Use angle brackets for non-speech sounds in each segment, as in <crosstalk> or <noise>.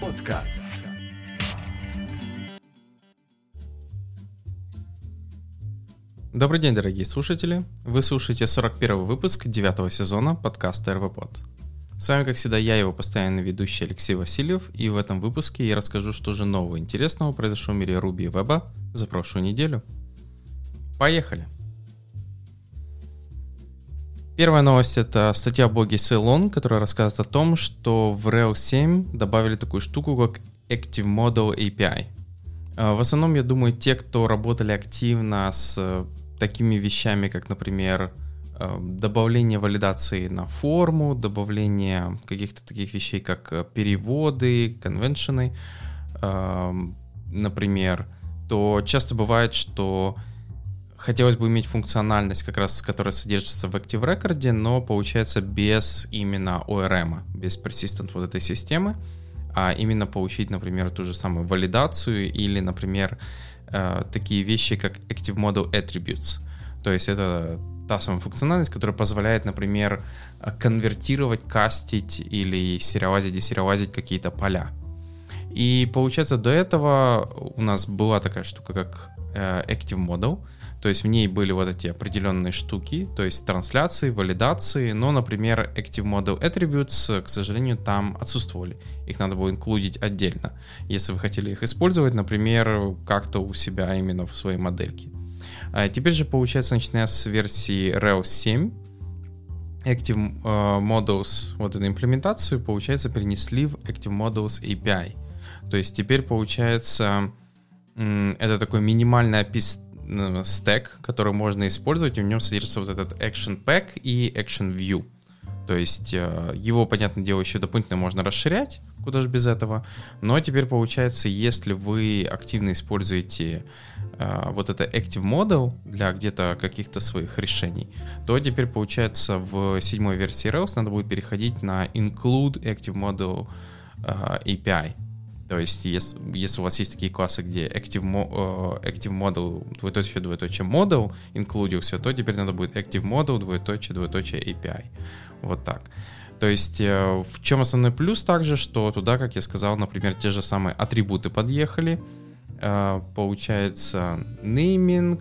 Podcast. Добрый день, дорогие слушатели. Вы слушаете 41 выпуск 9 сезона подкаста РВПод. С вами, как всегда, я, его постоянный ведущий Алексей Васильев, и в этом выпуске я расскажу, что же нового интересного произошло в мире Ruby и веба за прошлую неделю. Поехали! Первая новость — это статья блоге Ceylon, которая рассказывает о том, что в Rails 7 добавили такую штуку, как Active Model API. А, В основном, я думаю, те, кто работали активно с э, такими вещами, как, например, добавление валидации на форму, добавление каких-то таких вещей, как э, переводы, конвеншены, эм, например, то часто бывает, что хотелось бы иметь функциональность, как раз, которая содержится в Active Record, но получается без именно ORM, без persistent вот этой системы, а именно получить, например, ту же самую валидацию или, например, э, такие вещи, как Active Model Attributes. То есть это та самая функциональность, которая позволяет, например, э, конвертировать, кастить или сериалазить, десериалазить какие-то поля. И получается, до этого у нас была такая штука, как э, Active Model, то есть в ней были вот эти определенные штуки, то есть трансляции, валидации, но, например, Active Model Attributes, к сожалению, там отсутствовали. Их надо было инклюдить отдельно, если вы хотели их использовать, например, как-то у себя именно в своей модельке. А теперь же, получается, начиная с версии Rails 7, Active э, Models, вот эту имплементацию, получается, перенесли в Active Models API. То есть теперь, получается, это такой минимальный опис э, стек, который можно использовать, и в нем содержится вот этот Action Pack и Action View. То есть э, его, понятное дело, еще дополнительно можно расширять, куда же без этого. Но теперь получается, если вы активно используете э, вот это Active Model для где-то каких-то своих решений, то теперь получается в седьмой версии Rails надо будет переходить на Include Active Model э, API. То есть, если, если у вас есть такие классы, где Active, Mo- э, Active Model, двоеточие, двоеточие Model инклюдился, то теперь надо будет Active Model, двоеточие, двоеточие API. Вот так. То есть, э, в чем основной плюс также, что туда, как я сказал, например, те же самые атрибуты подъехали, Э, получается naming,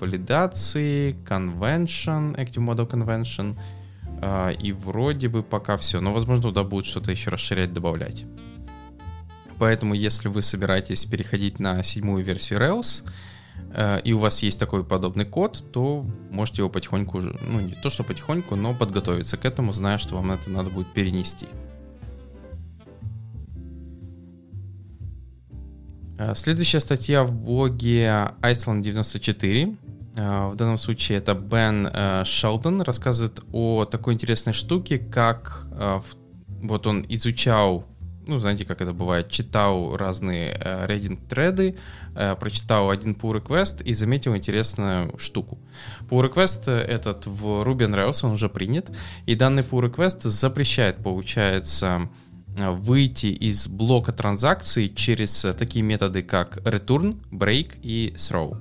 валидации, convention, Active Model Convention, и вроде бы пока все. Но, возможно, туда будут что-то еще расширять, добавлять. Поэтому, если вы собираетесь переходить на седьмую версию Rails, э, и у вас есть такой подобный код, то можете его потихоньку, ну не то что потихоньку, но подготовиться к этому, зная, что вам это надо будет перенести. Э, Следующая статья в блоге Iceland 94. Э, В данном случае это Бен Шелдон рассказывает о такой интересной штуке, как вот он изучал, ну, знаете, как это бывает, читал разные э, Reddit-треды, э, прочитал один pull request и заметил интересную штуку. Pull request этот в Ruby on Rails, он уже принят, и данный pull request запрещает, получается, э, выйти из блока транзакций через такие методы, как return, break и throw.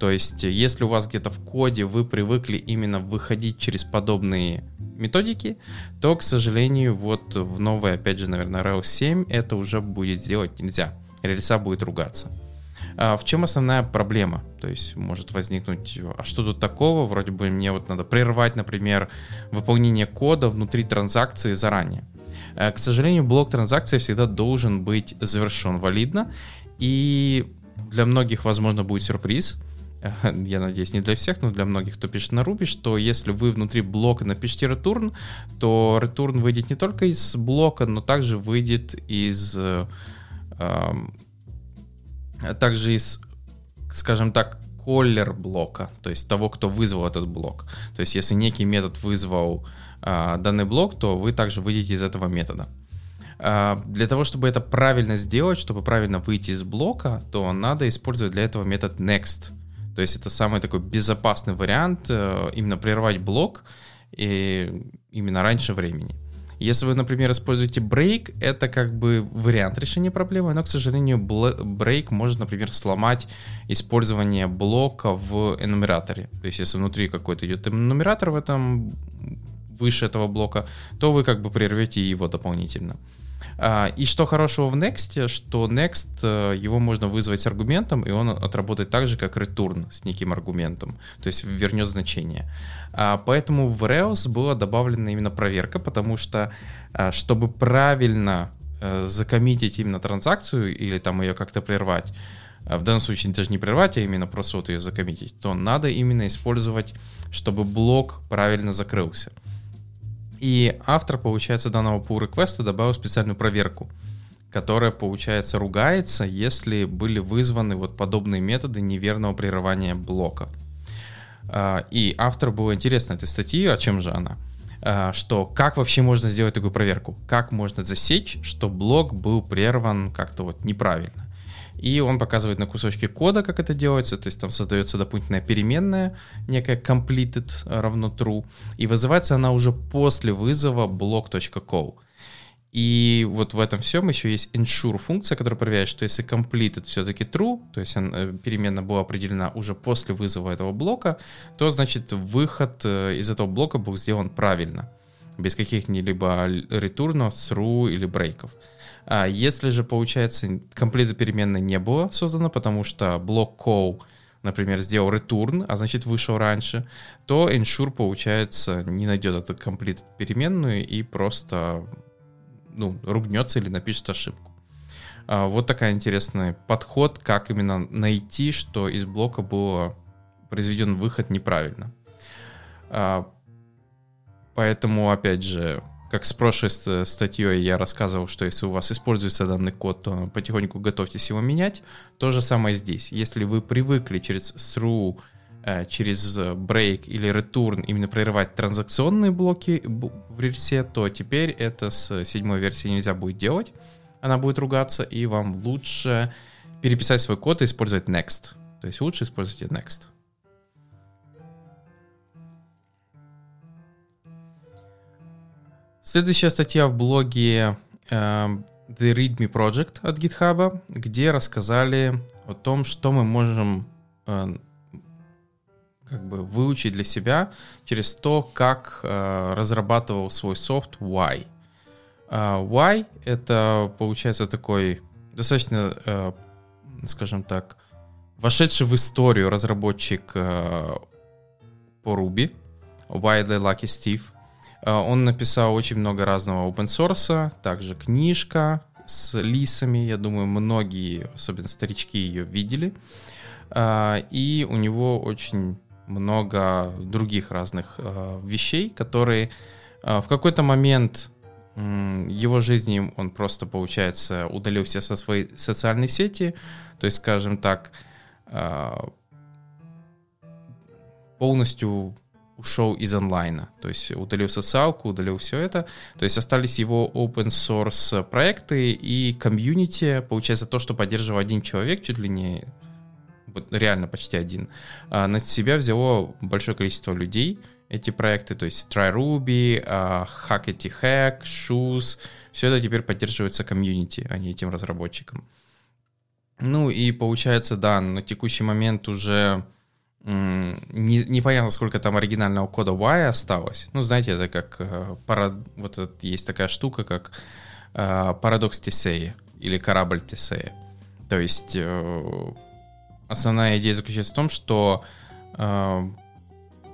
То есть, если у вас где-то в коде вы привыкли именно выходить через подобные методики, то, к сожалению, вот в новой, опять же, наверное, Rails 7 это уже будет сделать нельзя. Рельса будет ругаться. А в чем основная проблема? То есть может возникнуть, а что тут такого? Вроде бы мне вот надо прервать, например, выполнение кода внутри транзакции заранее. Э, К сожалению, блок транзакции всегда должен быть завершен валидно, и для многих, возможно, будет сюрприз. Э, <laughs> Я надеюсь, не для всех, но для многих, кто пишет на Ruby, что если вы внутри блока напишите return, то return выйдет не только из блока, но также выйдет из э, также из, скажем так, коллер блока, то есть того, кто вызвал этот блок. То есть если некий метод вызвал а, данный блок, то вы также выйдете из этого метода. А, для того, чтобы это правильно сделать, чтобы правильно выйти из блока, то надо использовать для этого метод next. То есть это самый такой безопасный вариант э, именно прервать блок и именно раньше времени. Если вы, например, используете break, это как бы вариант решения проблемы, но, к сожалению, break может, например, сломать использование блока в энумераторе. То есть, если внутри какой-то идет энумератор в этом выше этого блока, то вы как бы прервете его дополнительно. А, и что хорошего в Next, что Next, э, его можно вызвать с аргументом, и он отработает так же, как return с неким аргументом, то есть вернет значение. А, поэтому в Rails была добавлена именно проверка, потому что, а, чтобы правильно э, закоммитить именно транзакцию или там ее как-то прервать, в данном случае даже не прервать, а именно просто вот ее закоммитить, то надо именно использовать, чтобы блок правильно закрылся. И автор, получается, данного pull реквеста добавил специальную проверку, которая, получается, ругается, если были вызваны вот подобные методы неверного прерывания блока. А, и автор было интересно этой статьи, о чем же она? А, что как вообще можно сделать такую проверку? Как можно засечь, что блок был прерван как-то вот неправильно? И он показывает на кусочке кода, как это делается, то есть там создается дополнительная переменная, некая completed равно true, и вызывается она уже после вызова block.co. И вот в этом всем еще есть ensure функция, которая проверяет, что если completed все-таки true, то есть э, переменная была определена уже после вызова этого блока, то значит выход э, из этого блока был сделан правильно, без каких-либо ретурнов, through или брейков. А если же, получается, комплита переменной не было создано, потому что блок call, например, сделал return, а значит вышел раньше, то ensure, получается, не найдет эту комплит переменную и просто ну, ругнется или напишет ошибку. А, вот такая интересный подход, как именно найти, что из блока было произведен выход неправильно. А, поэтому, опять же, как с прошлой статьей я рассказывал, что если у вас используется данный код, то потихоньку готовьтесь его менять. То же самое здесь. Если вы привыкли через through, э, через break или return именно прерывать транзакционные блоки в рельсе, то теперь это с седьмой версии нельзя будет делать. Она будет ругаться, и вам лучше переписать свой код и использовать next. То есть лучше используйте next. Следующая статья в блоге э, The README Project от GitHub, где рассказали о том, что мы можем э, как бы выучить для себя через то, как э, разрабатывал свой софт Y. Э, y — это, получается, такой достаточно, э, скажем так, вошедший в историю разработчик э, по Ruby, Wildly Lucky Steve. А, он написал очень много разного open source, также книжка с лисами, я думаю, многие, особенно старички, ее видели. А, и у него очень много других разных а, вещей, которые в какой-то момент его жизни он просто, получается, удалил все со своей социальной сети, то есть, скажем так, полностью ушел из онлайна, то есть удалил социалку, удалил все это, то есть остались его open source проекты и комьюнити, получается то, что поддерживал один человек, чуть ли не реально почти один, а на себя взяло большое количество людей. Эти проекты, то есть TryRuby, Hackety Hack, Shoes, все это теперь поддерживается комьюнити, а не этим разработчикам. Ну и получается, да, на текущий момент уже не, непонятно, сколько там оригинального кода Y осталось. Ну, знаете, это как э, парад... вот это, есть такая штука, как э, парадокс Тесея или корабль Тесея. То есть э, основная идея заключается в том, что э,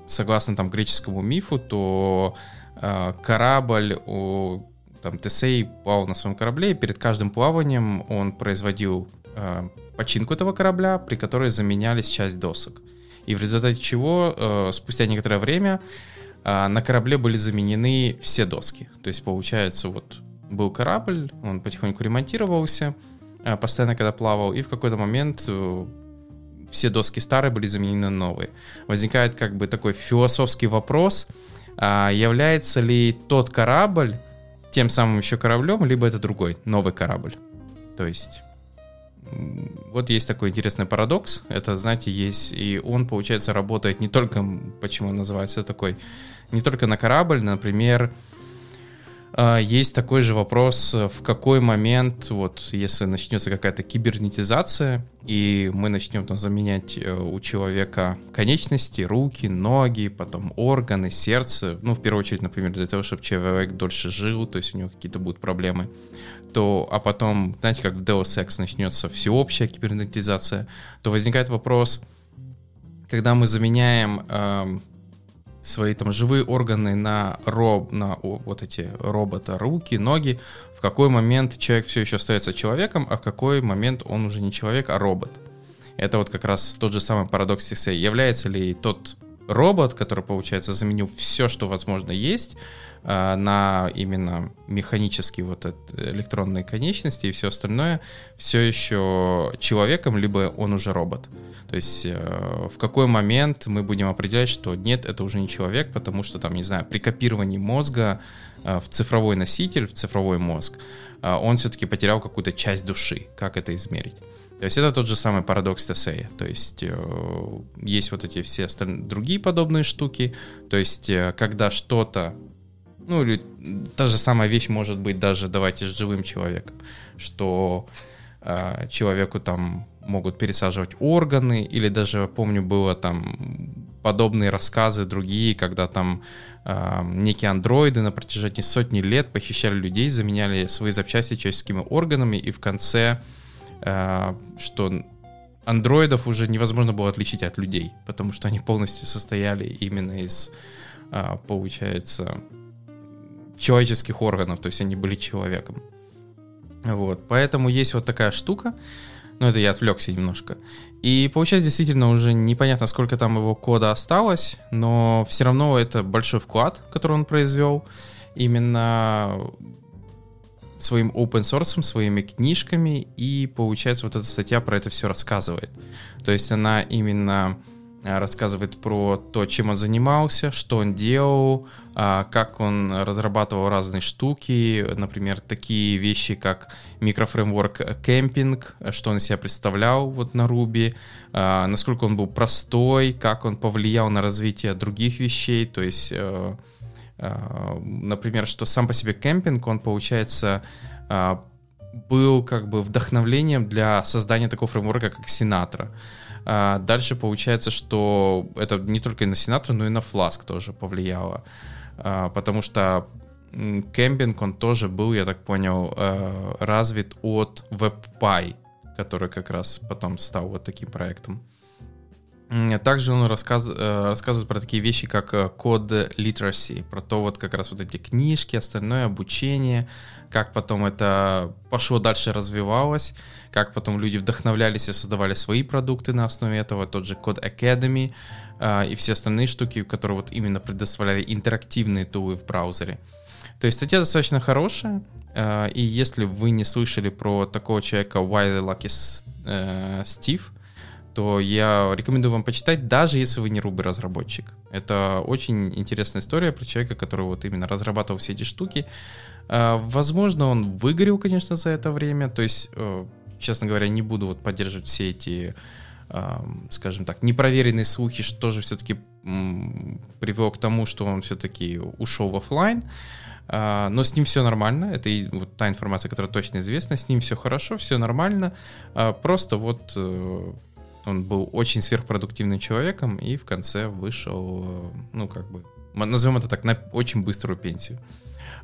согласно там греческому мифу, то э, корабль у там Тесей плавал на своем корабле, и перед каждым плаванием он производил э, починку этого корабля, при которой заменялись часть досок и в результате чего э, спустя некоторое время э, на корабле были заменены все доски. То есть, получается, вот был корабль, он потихоньку ремонтировался, э, постоянно когда плавал, и в какой-то момент все доски старые были заменены на новые. Возникает как бы такой философский вопрос, а является ли тот корабль тем самым еще кораблем, либо это другой, новый корабль. То есть вот есть такой интересный парадокс. Это, знаете, есть, и он, получается, работает не только, почему он называется такой, не только на корабль, например, А, есть такой же вопрос, в какой момент, вот если начнется какая-то кибернетизация, и мы начнем там заменять э, у человека конечности, руки, ноги, потом органы, сердце, ну, в первую очередь, например, для того, чтобы человек дольше жил, то есть у него какие-то будут проблемы, то, а потом, знаете, как в Deus Ex начнется всеобщая кибернетизация, то возникает вопрос, когда мы заменяем э, свои там живые органы на, роб, на вот эти робота, руки, ноги, в какой момент человек все еще остается человеком, а в какой момент он уже не человек, а робот. Это вот как раз тот же самый парадокс TXA. Является ли тот робот, который, получается, заменил все, что возможно есть, а, на именно механические вот электронные конечности и все остальное, все еще человеком, либо он уже робот. То есть э, в какой момент мы будем определять, что нет, это уже не человек, потому что там, не знаю, при копировании мозга э, в цифровой носитель, в цифровой мозг, э, он все-таки потерял какую-то часть души. Как это измерить? То есть это тот же самый парадокс Тесея. То есть есть вот эти все остальные другие подобные штуки. То есть когда что-то ну или та же самая вещь может быть даже, давайте, с живым человеком, что э, человеку там могут пересаживать органы, или даже, помню, было там подобные рассказы другие, когда там э, некие андроиды на протяжении сотни лет похищали людей, заменяли свои запчасти человеческими органами, и в конце, э, что андроидов уже невозможно было отличить от людей, потому что они полностью состояли именно из, э, получается, человеческих органов, то есть они были человеком. Вот, поэтому есть вот такая штука. Ну, это я отвлекся немножко. И получается, действительно, уже непонятно, сколько там его кода осталось, но все равно это большой вклад, который он произвел именно своим open source, своими книжками, и получается, вот эта статья про это все рассказывает. То есть она именно Э, рассказывает про то, чем он занимался, что он делал, а, как он разрабатывал разные штуки, например, такие вещи, как микрофреймворк кемпинг, что он себя представлял вот на Ruby, а, насколько он был простой, как он повлиял на развитие других вещей, то есть, э, э, например, что сам по себе кемпинг, он, получается, был как бы вдохновлением для создания такого фреймворка, как Sinatra. А дальше получается, что это не только на Sinatra, но и на Flask тоже повлияло. Потому что кемпинг, он тоже был, я так понял, э, развит от WebPy, который как раз потом стал вот таким проектом. Также он рассказ, э, рассказывает про такие вещи, как э, код literacy, про то вот как раз вот эти книжки, остальное обучение, как потом это пошло дальше развивалось, как потом люди вдохновлялись и создавали свои продукты на основе этого, тот же код Academy э, и все остальные штуки, которые вот именно предоставляли интерактивные тулы в браузере. То есть статья достаточно хорошая, и если вы не слышали про такого человека the Lucky Steve, то я рекомендую вам почитать, даже если вы не Ruby разработчик. Это очень интересная история про человека, который вот именно разрабатывал все эти штуки. А, возможно, он выгорел, конечно, за это время. То есть, э, честно говоря, не буду вот поддерживать все эти, скажем так, непроверенные слухи, что же все-таки привело к тому, что он все-таки ушел в офлайн. А, но с ним все нормально, это и вот та информация, которая точно известна, с ним все хорошо, все нормально, а, просто вот э, он был очень сверхпродуктивным человеком и в конце вышел, э, ну, как бы, назовем это так, на очень быструю пенсию.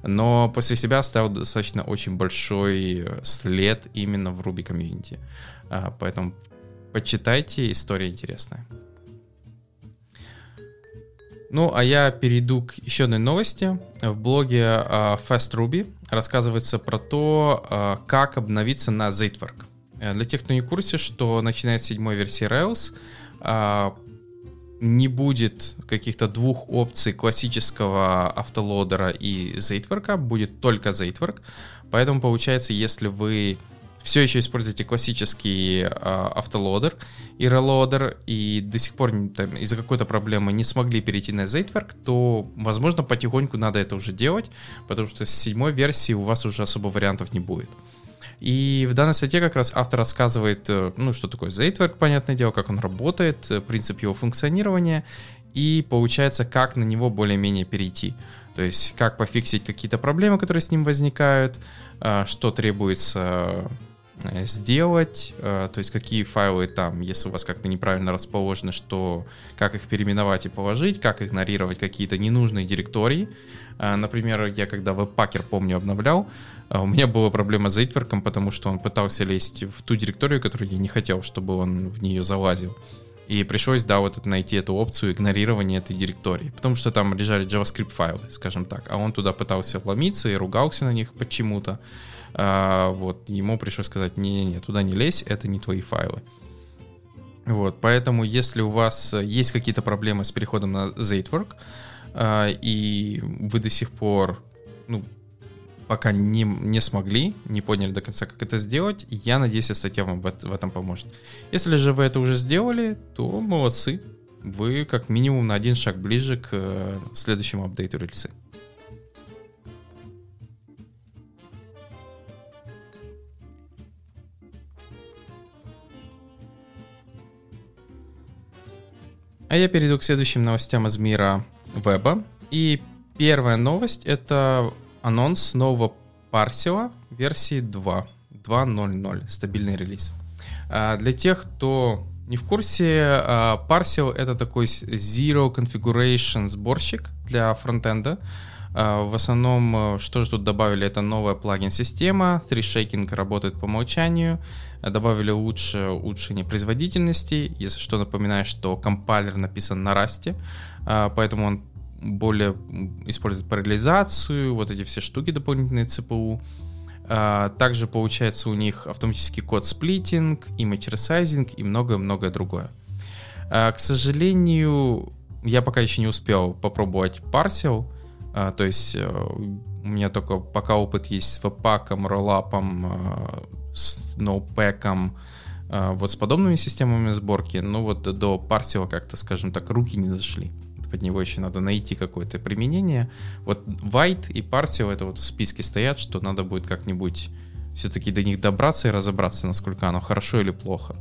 Но после себя оставил достаточно очень большой след именно в Ruby комьюнити. А, поэтому почитайте, история интересная. Ну, а я перейду к еще одной новости. В блоге uh, Fast Ruby рассказывается про то, uh, как обновиться на Zatework. Э, для тех, кто не в курсе, что начиная с седьмой версии Rails а, не будет каких-то двух опций классического автолодера и Zatework, будет только Zatework. Поэтому получается, если вы все еще используете классический э, автолодер и релодер, и до сих пор из-за какой-то проблемы не смогли перейти на Zatework, то, возможно, потихоньку надо это уже делать, потому что с седьмой версии у вас уже особо вариантов не будет. И в данной статье как раз автор рассказывает, э, ну, что такое Zatework, понятное дело, как он работает, э, принцип его функционирования, и получается, как на него более-менее перейти. То есть, как пофиксить какие-то проблемы, которые с ним возникают, что требуется Э, сделать, э, то есть какие файлы там, если у вас как-то неправильно расположены, что как их переименовать и положить, как игнорировать какие-то ненужные директории. Э, например, я когда веб-пакер, помню, обновлял, у меня была проблема с Эйтверком, потому что он пытался лезть в ту директорию, которую я не хотел, чтобы он в нее залазил. И пришлось, да, вот найти эту опцию игнорирования этой директории. Потому что там лежали JavaScript файлы, скажем так. А он туда пытался вломиться и ругался на них почему-то а, вот, ему пришлось сказать, не-не-не, туда не лезь, это не твои файлы. Вот, поэтому если у вас есть какие-то проблемы с переходом на Zatework, а, и вы до сих пор, ну, пока не, не смогли, не поняли до конца, как это сделать, я надеюсь, эта статья вам в, в этом поможет. Если же вы это уже сделали, то молодцы. Вы как минимум на один шаг ближе к э, следующему апдейту рельсы. А я перейду к следующим новостям из мира веба. И первая новость — это анонс нового парсила версии 2. 2.0.0, стабильный релиз. А для тех, кто не в курсе, Parcel — это такой Zero Configuration сборщик для фронтенда. А, в основном, что же тут добавили, это новая плагин-система, 3Shaking работает по умолчанию, добавили лучше улучшение производительности, если что, напоминаю, что компайлер написан на а, поэтому он более использует параллелизацию, вот эти все штуки дополнительные ЦПУ. А, также получается у них автоматический код сплитинг, image resizing и многое-многое другое. К сожалению, я пока еще не успел попробовать парсел, а, то есть э, у меня только пока опыт есть с веб-паком, роллапом, э, с ноупеком, э, вот с подобными системами сборки, но вот до парсила как-то, скажем так, руки не зашли. Под него еще надо найти какое-то применение. Вот White и Parsil это вот в списке стоят, что надо будет как-нибудь все-таки до них добраться и разобраться, насколько оно хорошо или плохо.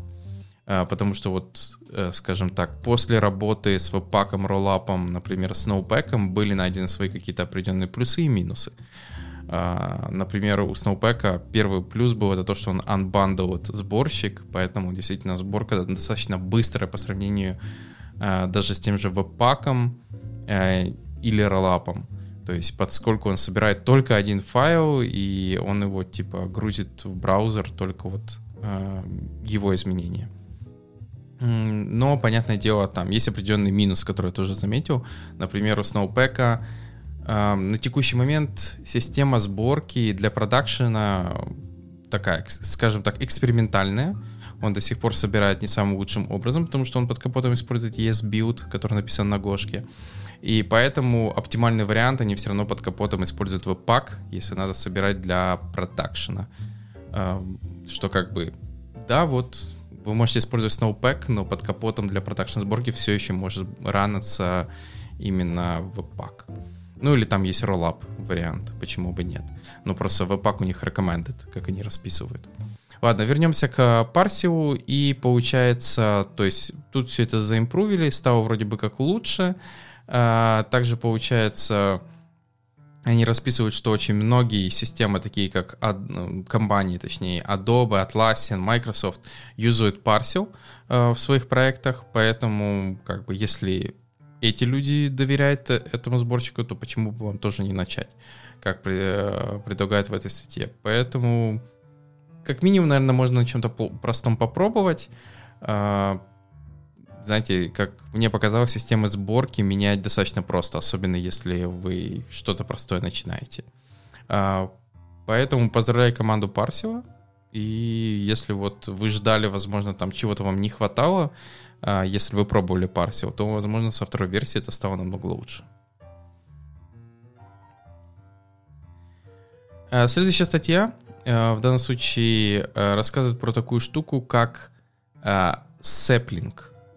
А, потому что вот, э, скажем так, после работы с веб-паком, роллапом, например, с Snowpack были найдены свои какие-то определенные плюсы и минусы. А, например, у Snowpack первый плюс был это то, что он unbundled сборщик, поэтому действительно сборка достаточно быстрая по сравнению даже с тем же веб-паком э, или роллапом. То есть, поскольку он собирает только один файл, и он его типа грузит в браузер только вот его изменения. Но, понятное дело, там есть определенный минус, который я тоже заметил. Например, у Snowpack э, на текущий момент система сборки для продакшена такая, скажем так, экспериментальная. Он до сих пор собирает не самым лучшим образом, потому что он под капотом использует ES-Build, который написан на Гошке. И поэтому оптимальный вариант они все равно под капотом используют Webpack, если надо собирать для продакшена. Э, что как бы, да, вот вы можете использовать Snowpack, но под капотом для продакшн сборки все еще может раниться именно Webpack. Ну или там есть Rollup вариант, почему бы нет. Но просто Webpack у них recommended, как они расписывают. Ладно, вернемся к парсиву, и получается, то есть тут все это заимпровили, стало вроде бы как лучше. А, также получается, они расписывают, что очень многие системы, такие как ну, компании, точнее, Adobe, Atlassian, Microsoft, юзают Parcel э, в своих проектах, поэтому, как бы, если эти люди доверяют этому сборщику, то почему бы вам тоже не начать, как э, предлагают в этой статье. Поэтому, как минимум, наверное, можно на чем-то простом попробовать. Э, знаете, как мне показалось, системы сборки менять достаточно просто, особенно если вы что-то простое начинаете. А, поэтому поздравляю команду Парсила. И если вот вы ждали, возможно, там чего-то вам не хватало, а, если вы пробовали Парсил, то, возможно, со второй версии это стало намного лучше. А, следующая статья в данном случае рассказывает про такую штуку, как.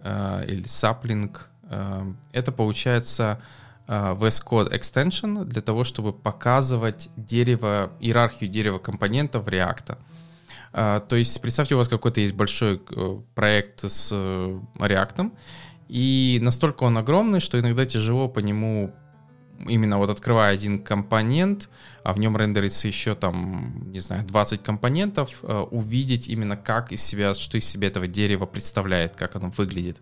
Э, или саплинг. Э, это получается э, VS Code Extension для того, чтобы показывать дерево, иерархию дерева компонентов React. То есть представьте, у вас какой-то есть большой проект с React, И настолько он огромный, что иногда тяжело по нему именно вот открывая один компонент, а в нем рендерится еще там, не знаю, 20 компонентов, э, увидеть именно как из себя, что из себя этого дерева представляет, как оно выглядит.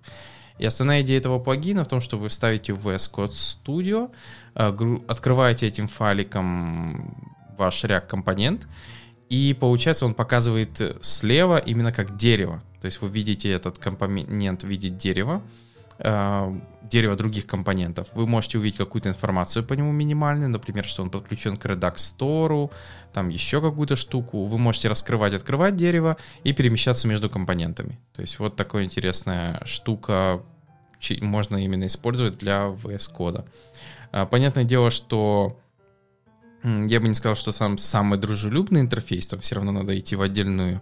И основная идея этого плагина в том, что вы вставите в VS Code Studio, э, открываете этим файликом ваш React компонент, и получается он показывает слева именно как дерево. То есть вы видите этот компонент в виде дерева, э, дерево других компонентов. Вы можете увидеть какую-то информацию по нему минимальную, например, что он подключен к Redux Store, там еще какую-то штуку. Вы можете раскрывать, открывать дерево и перемещаться между компонентами. То есть вот такая интересная штука можно именно использовать для VS кода. А, понятное дело, что я бы не сказал, что сам самый дружелюбный интерфейс, там все равно надо идти в отдельную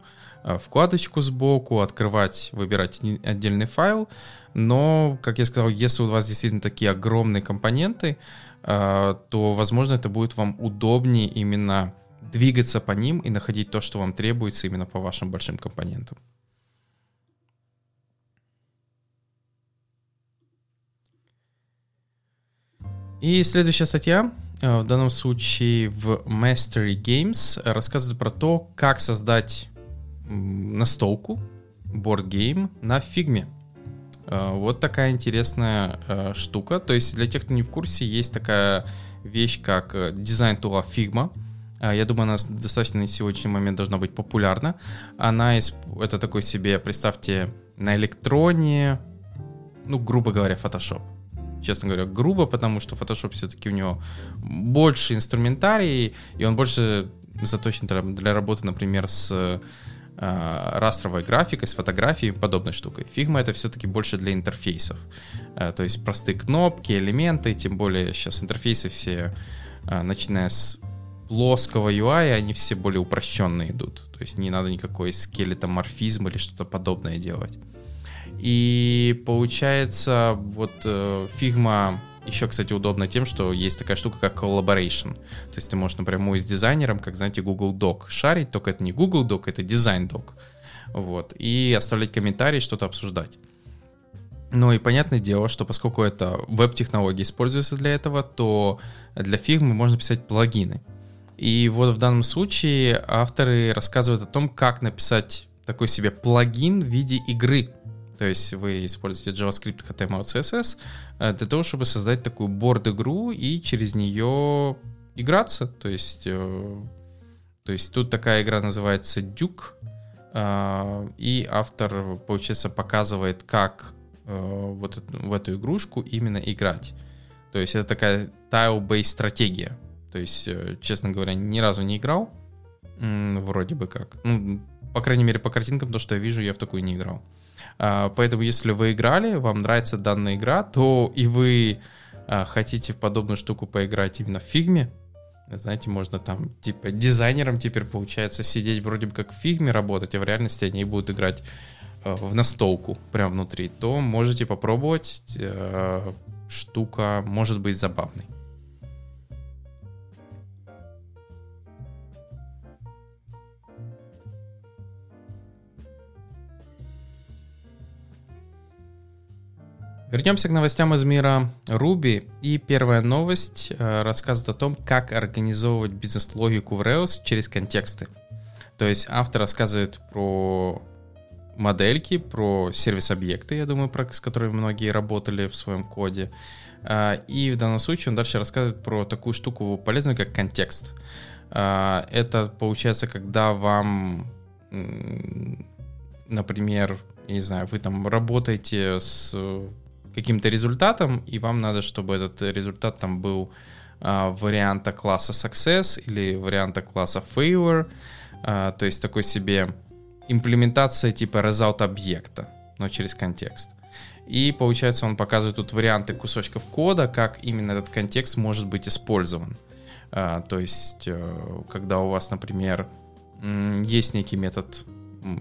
вкладочку сбоку, открывать, выбирать отдельный файл. Но, как я сказал, если у вас действительно такие огромные компоненты, а, то, возможно, это будет вам удобнее именно двигаться по ним и находить то, что вам требуется именно по вашим большим компонентам. И следующая статья а, в данном случае в Mastery Games рассказывает про то, как создать настолку, board game на фигме. А, вот такая интересная а, штука. То есть для тех, кто не в курсе, есть такая вещь, как э, дизайн tool а Figma. Я думаю, она достаточно на сегодняшний момент должна быть популярна. Она, это такой себе, представьте, на электроне, ну, грубо говоря, Photoshop честно говоря, грубо, потому что Photoshop все-таки у него больше инструментарий, и он больше заточен для, для работы, например, с э, растровой графикой, с фотографией, подобной штукой. Figma это все-таки больше для интерфейсов. Э, то есть простые кнопки, элементы, тем более сейчас интерфейсы все, э, начиная с плоского UI, они все более упрощенные идут. То есть не надо никакой скелетоморфизм или что-то подобное делать. И получается, вот э, Figma еще, кстати, удобно тем, что есть такая штука, как collaboration. То есть ты можешь напрямую с дизайнером, как, знаете, Google Doc шарить, только это не Google Doc, это дизайн Doc. Вот. И оставлять комментарии, что-то обсуждать. Ну и понятное дело, что поскольку это веб-технологии используются для этого, то для фирмы можно писать плагины. И вот в данном случае авторы рассказывают о том, как написать такой себе плагин в виде игры то есть вы используете JavaScript, HTML, CSS э, для того, чтобы создать такую борд-игру и через нее играться. То есть, э, то есть тут такая игра называется Duke, э, и автор, получается, показывает, как вот в эту игрушку именно играть. То есть это такая tile-based стратегия. То есть, честно говоря, ни разу не играл, вроде бы как. Ну, по крайней мере, по картинкам, то, что я вижу, я в такую не играл. А, поэтому, если вы играли, вам нравится данная игра, то и вы а, хотите в подобную штуку поиграть именно в фигме, знаете, можно там, типа, дизайнером теперь получается сидеть вроде бы как в фигме работать, а в реальности они будут играть а, в настолку прямо внутри, то можете попробовать. Штука может быть забавной. Вернемся к новостям из мира Ruby. И первая новость э, рассказывает о том, как организовывать бизнес-логику в Rails через контексты. То есть автор рассказывает про модельки, про сервис-объекты, я думаю, про, с которыми многие работали в своем коде. Э, и в данном случае он дальше рассказывает про такую штуку полезную, как контекст. Э, это получается, когда вам, например, я не знаю, вы там работаете с каким-то результатом, и вам надо, чтобы этот результат там был а, варианта класса success или варианта класса failure, а, то есть такой себе имплементация типа result объекта, но через контекст. И получается, он показывает тут варианты кусочков кода, как именно этот контекст может быть использован. А, то есть, э, когда у вас, например, есть некий метод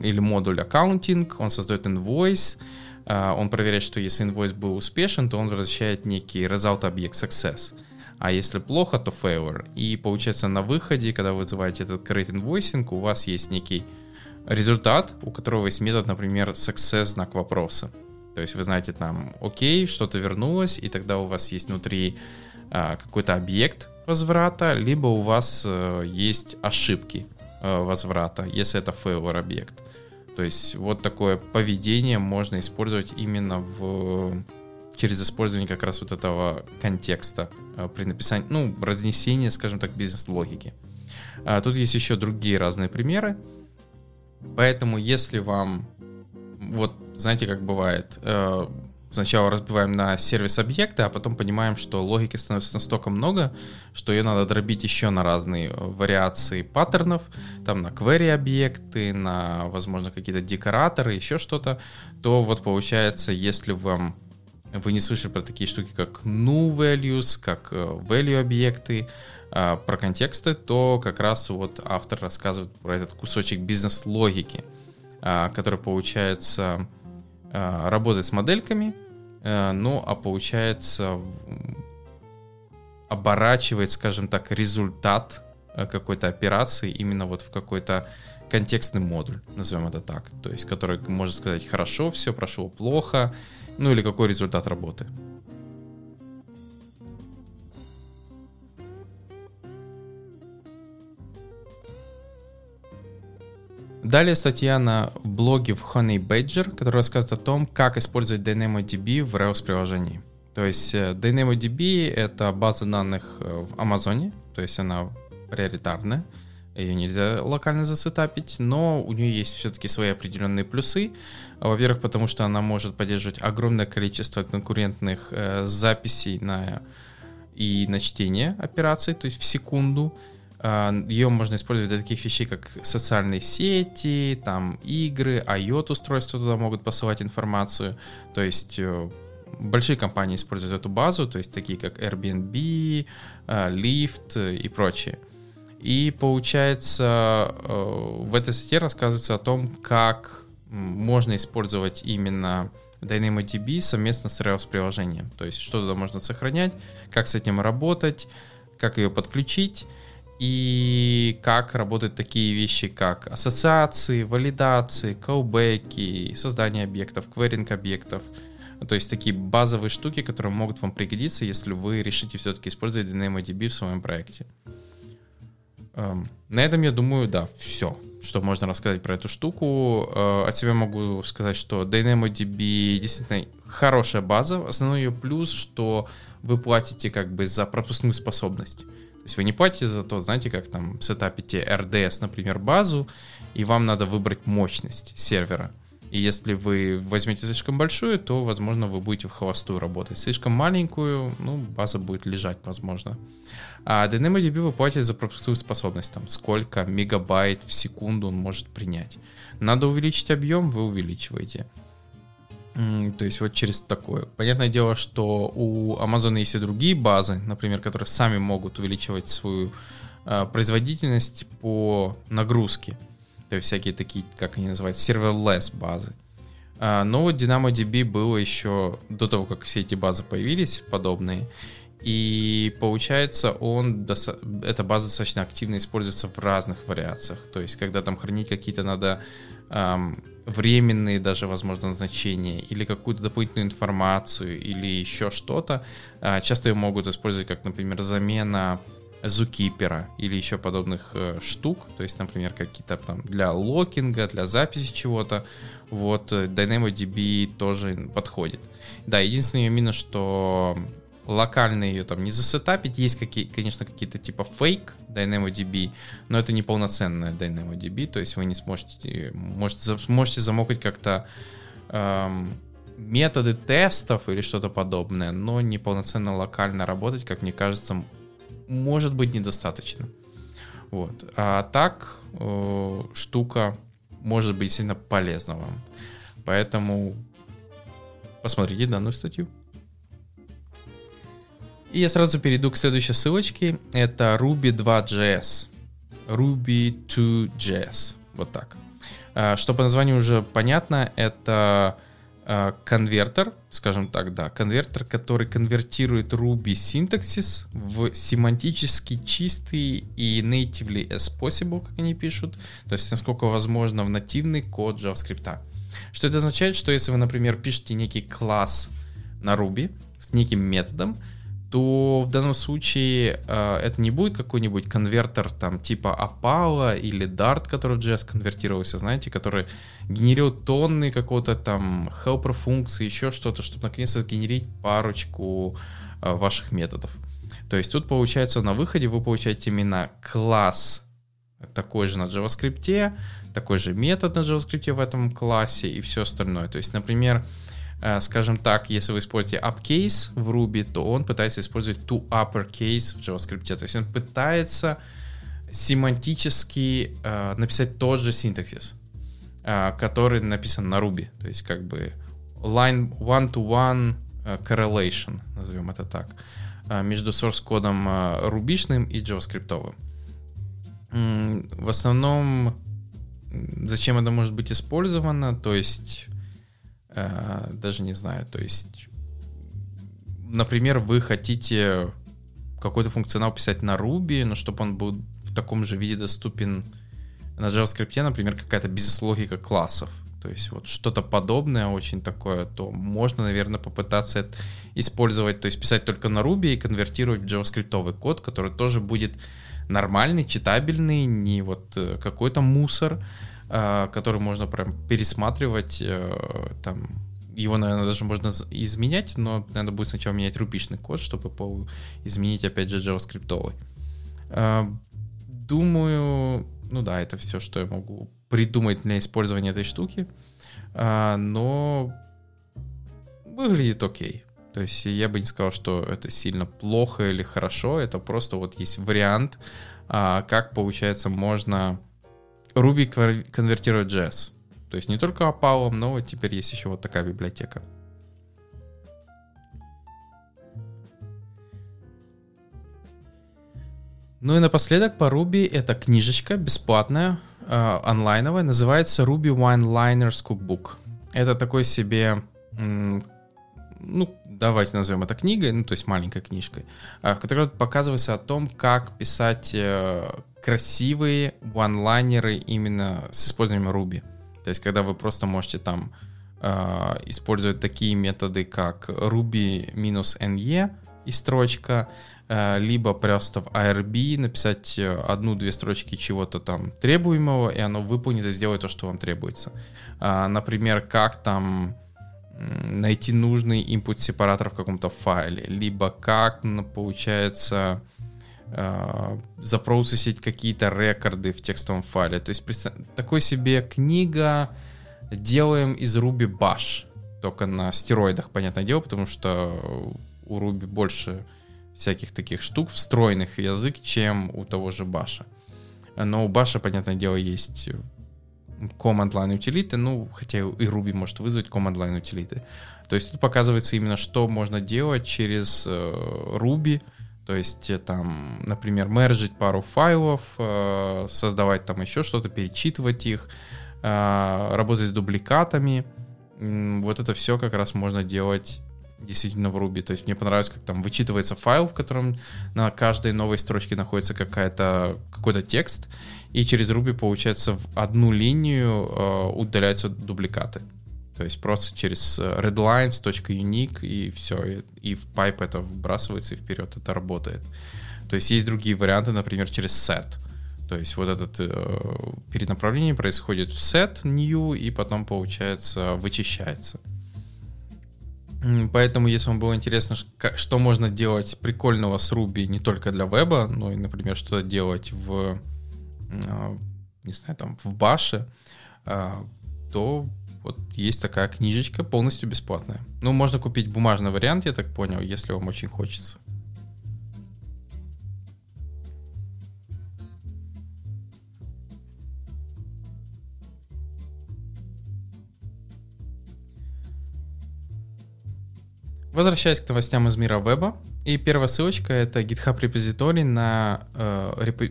или модуль аккаунтинг, он создает invoice, он проверяет, что если инвойс был успешен, то он возвращает некий result объект success. А если плохо, то failure. И получается на выходе, когда вы вызываете этот create invoicing, у вас есть некий результат, у которого есть метод, например, success знак вопроса. То есть вы знаете там, окей, что-то вернулось, и тогда у вас есть внутри а, какой-то объект возврата, либо у вас а, есть ошибки а, возврата, если это failure объект. То есть вот такое поведение можно использовать именно в через использование как раз вот этого контекста а, при написании, ну, разнесения, скажем так, бизнес-логики. А, тут есть еще другие разные примеры. Поэтому если вам, вот знаете, как бывает, э, сначала разбиваем на сервис объекты, а потом понимаем, что логики становится настолько много, что ее надо дробить еще на разные вариации паттернов, там на query объекты, на, возможно, какие-то декораторы, еще что-то, то вот получается, если вам вы не слышали про такие штуки, как null values, как э, value объекты, а, про контексты, то как раз вот автор рассказывает про этот кусочек бизнес-логики, который, получается, работает с модельками, ну, а получается оборачивает, скажем так, результат какой-то операции именно вот в какой-то контекстный модуль, назовем это так, то есть который может сказать хорошо, все прошло плохо, ну или какой результат работы. Далее статья на блоге в Honey Badger, которая рассказывает о том, как использовать DynamoDB в Rails приложении. То есть э, DynamoDB — это база данных э, в Амазоне, то есть она приоритарная, ее нельзя локально засетапить, но у нее есть все-таки свои определенные плюсы. Во-первых, потому что она может поддерживать огромное количество конкурентных э, записей на и на чтение операций, то есть в секунду. А, Ее можно использовать для таких вещей, как социальные сети, там игры, IoT-устройства туда могут посылать информацию. То есть э, большие компании используют эту базу, то есть такие как Airbnb, э, Lyft и прочие. И получается, э, в этой статье рассказывается о том, как можно использовать именно DynamoDB совместно с Rails приложением. То есть, что туда можно сохранять, как с этим работать, как ее подключить и как работают такие вещи, как ассоциации, валидации, колбеки, создание объектов, кверинг объектов. То есть такие базовые штуки, которые могут вам пригодиться, если вы решите все-таки использовать DynamoDB в своем проекте. Эм, на этом, я думаю, да, все, что можно рассказать про эту штуку. Э, от себя могу сказать, что DynamoDB действительно хорошая база. Основной ее плюс, что вы платите как бы за пропускную способность. То есть вы не платите за то, знаете, как там сетапите RDS, например, базу, и вам надо выбрать мощность сервера. И если вы возьмете слишком большую, то, возможно, вы будете в холостую работать. Слишком маленькую, ну, база будет лежать, возможно. А DynamoDB вы платите за пропускную способность, там, сколько мегабайт в секунду он может принять. Надо увеличить объем, вы увеличиваете. То есть вот через такое. Понятное дело, что у Amazon есть и другие базы, например, которые сами могут увеличивать свою э, производительность по нагрузке. То есть всякие такие, как они называют, serverless базы. А, но вот DynamoDB было еще до того, как все эти базы появились, подобные. И получается, он, эта база достаточно активно используется в разных вариациях. То есть, когда там хранить какие-то надо временные даже, возможно, значения, или какую-то дополнительную информацию, или еще что-то, э, часто ее могут использовать как, например, замена зукипера или еще подобных э, штук, то есть, например, какие-то там для локинга, для записи чего-то, вот э, DynamoDB тоже подходит. Да, единственное минус, что локально ее там не засетапить. Есть, какие, конечно, какие-то типа фейк DynamoDB, но это не полноценная DynamoDB, то есть вы не сможете, можете, сможете замокать как-то эм, методы тестов или что-то подобное, но не полноценно локально работать, как мне кажется, может быть недостаточно. Вот. А так э, штука может быть сильно полезна вам. Поэтому посмотрите данную статью. И я сразу перейду к следующей ссылочке. Это Ruby 2.js. Ruby 2.js. Вот так. А, что по названию уже понятно, это а, конвертер, скажем так, да, конвертер, который конвертирует Ruby синтаксис в семантически чистый и natively as possible, как они пишут, то есть насколько возможно в нативный код JavaScript. Что это означает, что если вы, например, пишете некий класс на Ruby с неким методом, то в данном случае э, это не будет какой-нибудь конвертер там типа Apollo или Dart, который в JS конвертировался, знаете, который генерирует тонны какого-то там helper функции, еще что-то, чтобы наконец-то сгенерить парочку э, ваших методов. То есть тут получается на выходе вы получаете именно класс такой же на JavaScript, такой же метод на JavaScript в этом классе и все остальное. То есть, например, Э, скажем так, если вы используете upcase в Ruby, то он пытается использовать to uppercase в JavaScript. То есть он пытается семантически э, написать тот же синтаксис, э, который написан на Ruby. То есть как бы line one-to-one э, correlation, назовем это так, э, между source кодом э, рубишным и JavaScript. В основном, зачем это может быть использовано? То есть Э, даже не знаю, то есть, например, вы хотите какой-то функционал писать на Ruby, но чтобы он был в таком же виде доступен на JavaScript, например, какая-то бизнес-логика классов, то есть вот что-то подобное очень такое, то можно, наверное, попытаться это использовать, то есть писать только на Ruby и конвертировать в JavaScript код, который тоже будет нормальный, читабельный, не вот э, какой-то мусор, который можно прям пересматривать, э, там, его, наверное, даже можно изменять, но надо будет сначала менять рубишный код, чтобы изменить, опять же, JavaScript. А, думаю, ну да, это все, что я могу придумать для использования этой штуки, а, но выглядит окей. То есть я бы не сказал, что это сильно плохо или хорошо, это просто вот есть вариант, как, получается, можно Ruby конвертирует JS. То есть не только Apollo, но теперь есть еще вот такая библиотека. Ну и напоследок по Ruby это книжечка бесплатная, э, онлайновая, называется Ruby Wine Liners Cookbook. Это такой себе, ну, давайте назовем это книгой, ну, то есть маленькой книжкой, э, в которой показывается о том, как писать э, красивые ванлайнеры именно с использованием Ruby. То есть, когда вы просто можете там э, использовать такие методы, как ruby-ne и строчка, э, либо просто в IRB написать э, одну-две строчки чего-то там требуемого, и оно выполнит и сделает то, что вам требуется. Э, например, как там найти нужный input сепаратор в каком-то файле, либо как, получается, запроцессить какие-то рекорды в текстовом файле. То есть такой себе книга делаем из Ruby Bash, только на стероидах, понятное дело, потому что у Ruby больше всяких таких штук встроенных в язык, чем у того же Bash. Но у Bash, понятное дело, есть command line утилиты, ну, хотя и Ruby может вызвать command line утилиты. То есть тут показывается именно, что можно делать через э, Ruby, то есть э, там, например, мержить пару файлов, э, создавать там еще что-то, перечитывать их, э, работать с дубликатами. Вот это все как раз можно делать действительно в Ruby. То есть мне понравилось, как там вычитывается файл, в котором на каждой новой строчке находится какая-то, какой-то текст, и через Ruby, получается, в одну линию удаляются дубликаты. То есть просто через э, redlines.unique и все, и, в pipe это вбрасывается и вперед это работает. То есть есть другие варианты, например, через set. То есть вот этот э, перенаправление происходит в set new и потом, получается, вычищается. Поэтому, если вам было интересно, что можно делать прикольного с Ruby не только для веба, но и, например, что делать в, э, не знаю, там, в баше, э, то вот есть такая книжечка, полностью бесплатная. Ну, можно купить бумажный вариант, я так понял, если вам очень хочется. Возвращаясь к новостям из мира веба, и первая ссылочка это GitHub репозиторий на э, репо...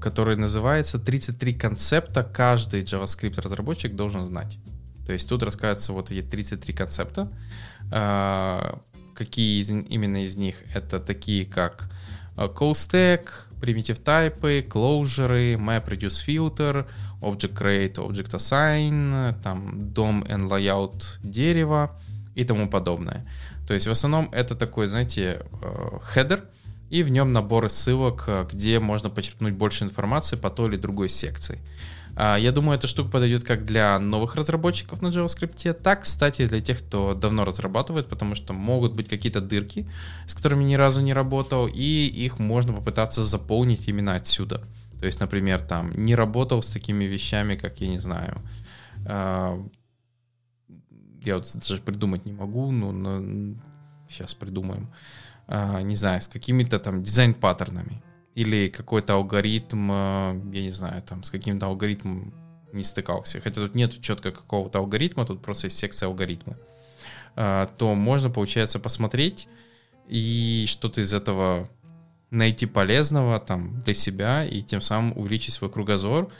который называется 33 концепта каждый JavaScript разработчик должен знать. То есть тут рассказывается вот эти 33 концепта. А, какие из, именно из них? Это такие как а, call stack, primitive type, closure, map reduce filter, object create, object assign, там DOM and layout дерева и тому подобное. То есть в основном это такой, знаете, хедер, и в нем набор ссылок, где можно почерпнуть больше информации по той или другой секции. А, я думаю, эта штука подойдет как для новых разработчиков на JavaScript, так, кстати, для тех, кто давно разрабатывает, потому что могут быть какие-то дырки, с которыми ни разу не работал, и их можно попытаться заполнить именно отсюда. То есть, например, там не работал с такими вещами, как, я не знаю, а, я вот даже придумать не могу, но, сейчас придумаем, а, не знаю, с какими-то там дизайн-паттернами или какой-то алгоритм, э, я не знаю, там с каким-то алгоритмом не стыкался, хотя тут нет четко какого-то алгоритма, тут просто есть секция алгоритма, э, то можно, получается, посмотреть и что-то из этого найти полезного там для себя и тем самым увеличить свой кругозор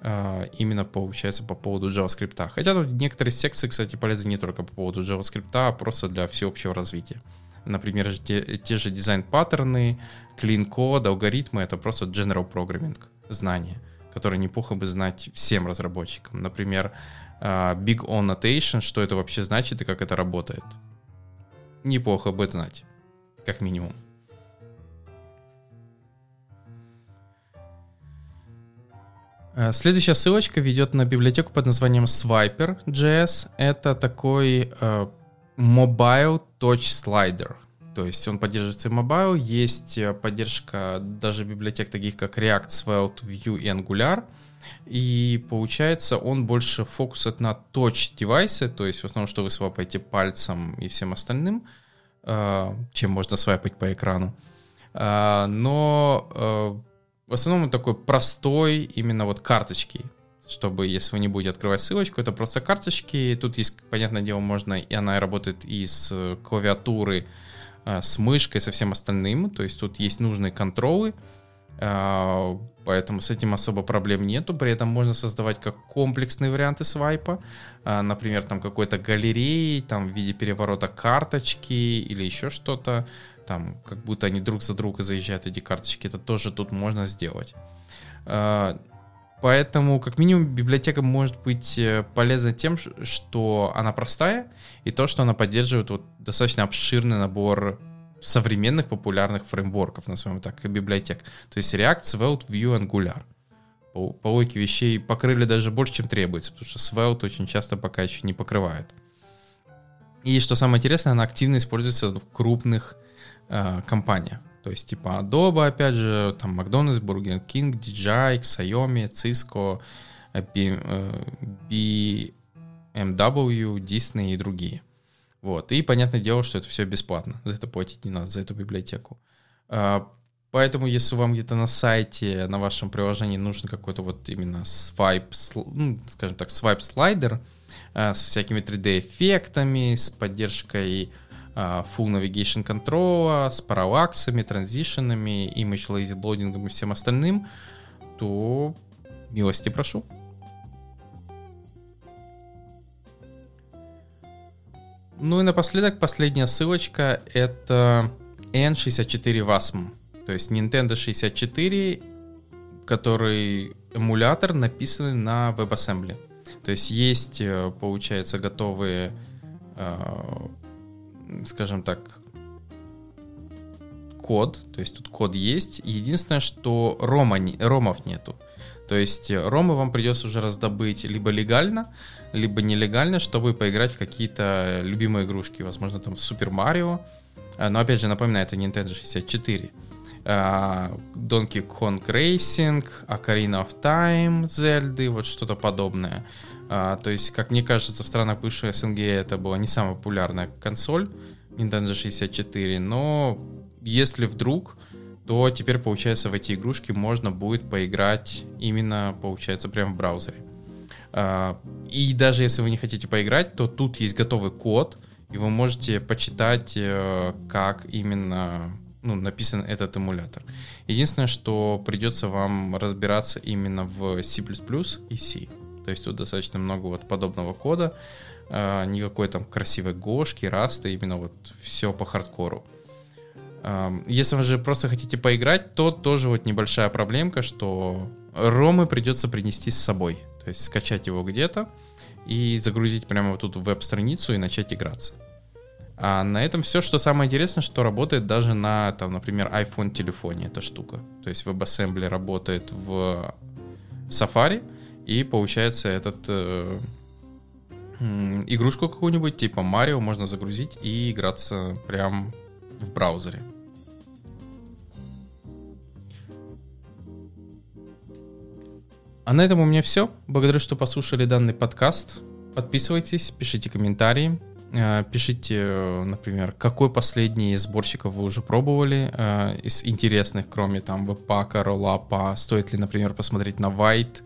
э, именно получается по поводу JavaScript. Хотя тут некоторые секции, кстати, полезны не только по поводу JavaScript, а просто для всеобщего развития. Например, те, те же дизайн-паттерны, клин-код, алгоритмы — это просто general programming, знания, которые неплохо бы знать всем разработчикам. Например, а, Big On Notation, что это вообще значит и как это работает. Неплохо бы знать, как минимум. А, следующая ссылочка ведет на библиотеку под названием Swiper.js. Это такой uh, Mobile Touch Slider. То есть он поддерживается и mobile, есть э, поддержка даже библиотек таких как React, Svelte, Vue и Angular. И получается, он больше фокусит на touch девайсы, то есть в основном, что вы свапаете пальцем и всем остальным, э, чем можно свайпать по экрану. Э, но в основном он такой простой, именно вот карточки чтобы, если вы не будете открывать ссылочку, это просто карточки. Тут есть, понятное дело, можно, и она работает и с э, клавиатуры, э, с мышкой, со всем остальным. То есть тут есть нужные контролы, э, поэтому с этим особо проблем нету. При этом можно создавать как комплексные варианты свайпа, например, там какой-то галереи, там в виде переворота карточки или еще что-то, там как будто они друг за друга заезжают эти карточки, это тоже тут можно сделать. Поэтому, как минимум, библиотека может быть э, полезна тем, что она простая, и то, что она поддерживает вот достаточно обширный набор современных популярных фреймворков, назовем так, библиотек. То есть React, Svelte, Vue, Angular. По, по логике вещей покрыли даже больше, чем требуется, потому что Svelte очень часто пока еще не покрывает. И что самое интересное, она активно используется в крупных э, компаниях. То есть типа Adobe, опять же, там Макдональдс, Burger King, DJI, Xiaomi, Cisco, BMW, Disney и другие. Вот. И понятное дело, что это все бесплатно. За это платить не надо, за эту библиотеку. А, поэтому, если вам где-то на сайте, на вашем приложении нужен какой-то вот именно свайп, ну, скажем так, свайп-слайдер а, с всякими 3D-эффектами, с поддержкой full navigation control, с параллаксами, транзишенами, image lazy loading и всем остальным, то милости прошу. Ну и напоследок последняя ссылочка это N64 WASM, то есть Nintendo 64, который эмулятор, написанный на WebAssembly. То есть есть, э, получается, готовые а, скажем так, код, то есть тут код есть. Единственное, что рома, ромов нету. То есть э, ромы вам придется уже раздобыть либо легально, либо нелегально, чтобы поиграть в какие-то любимые игрушки. Возможно, там в Супер Марио. А, но опять же, напоминаю, это Nintendo 64. А, Donkey Kong Racing, Ocarina of Time, Zelda, вот что-то подобное. А, то есть, как мне кажется, в странах бывшей СНГ это была не самая популярная консоль Nintendo 64, но если вдруг, то теперь, получается, в эти игрушки можно будет поиграть именно, получается, прямо в браузере. А, и даже если вы не хотите поиграть, то тут есть готовый код, и вы можете почитать, э, как именно ну, написан этот эмулятор. Единственное, что придется вам разбираться именно в C++ и C. То есть тут достаточно много вот подобного кода, а, никакой там красивой гошки, раста, именно вот все по хардкору. Если вы же просто хотите поиграть, то тоже вот небольшая проблемка, что ромы придется принести с собой. То есть скачать его где-то и загрузить прямо вот тут веб-страницу и начать играться. А на этом все, что самое интересное, что работает даже на, там, например, iPhone телефоне эта штука. То есть WebAssembly работает в Safari, и получается этот э, игрушку какую-нибудь типа Mario можно загрузить и играться прям в браузере. А на этом у меня все. Благодарю, что послушали данный подкаст. Подписывайтесь, пишите комментарии. Э, пишите, например, какой последний из сборщиков вы уже пробовали э, из интересных, кроме там веб-пака, роллапа. Стоит ли, например, посмотреть на White,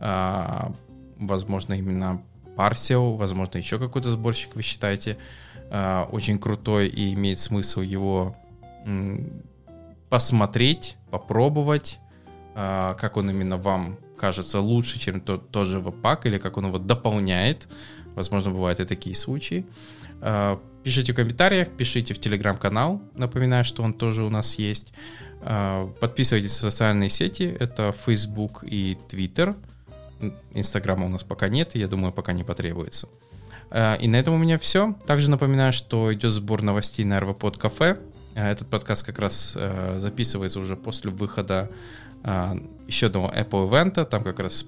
возможно, именно Parsio, возможно, еще какой-то сборщик вы считаете очень крутой и имеет смысл его посмотреть, попробовать, как он именно вам кажется лучше, чем тот, тот же веб-пак, или как он его дополняет. Возможно, бывают и такие случаи. А, пишите в комментариях, пишите в телеграм-канал. Напоминаю, что он тоже у нас есть. А, подписывайтесь на социальные сети. Это Facebook и Twitter. Инстаграма у нас пока нет, я думаю, пока не потребуется. А, и на этом у меня все. Также напоминаю, что идет сбор новостей на RVPod Кафе. Этот подкаст как раз записывается уже после выхода еще одного Apple ивента, там как раз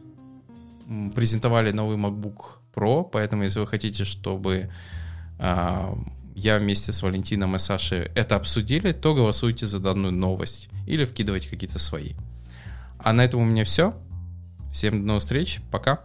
презентовали новый MacBook Pro, поэтому если вы хотите, чтобы я вместе с Валентином и Сашей это обсудили, то голосуйте за данную новость или вкидывайте какие-то свои. А на этом у меня все. Всем до новых встреч. Пока.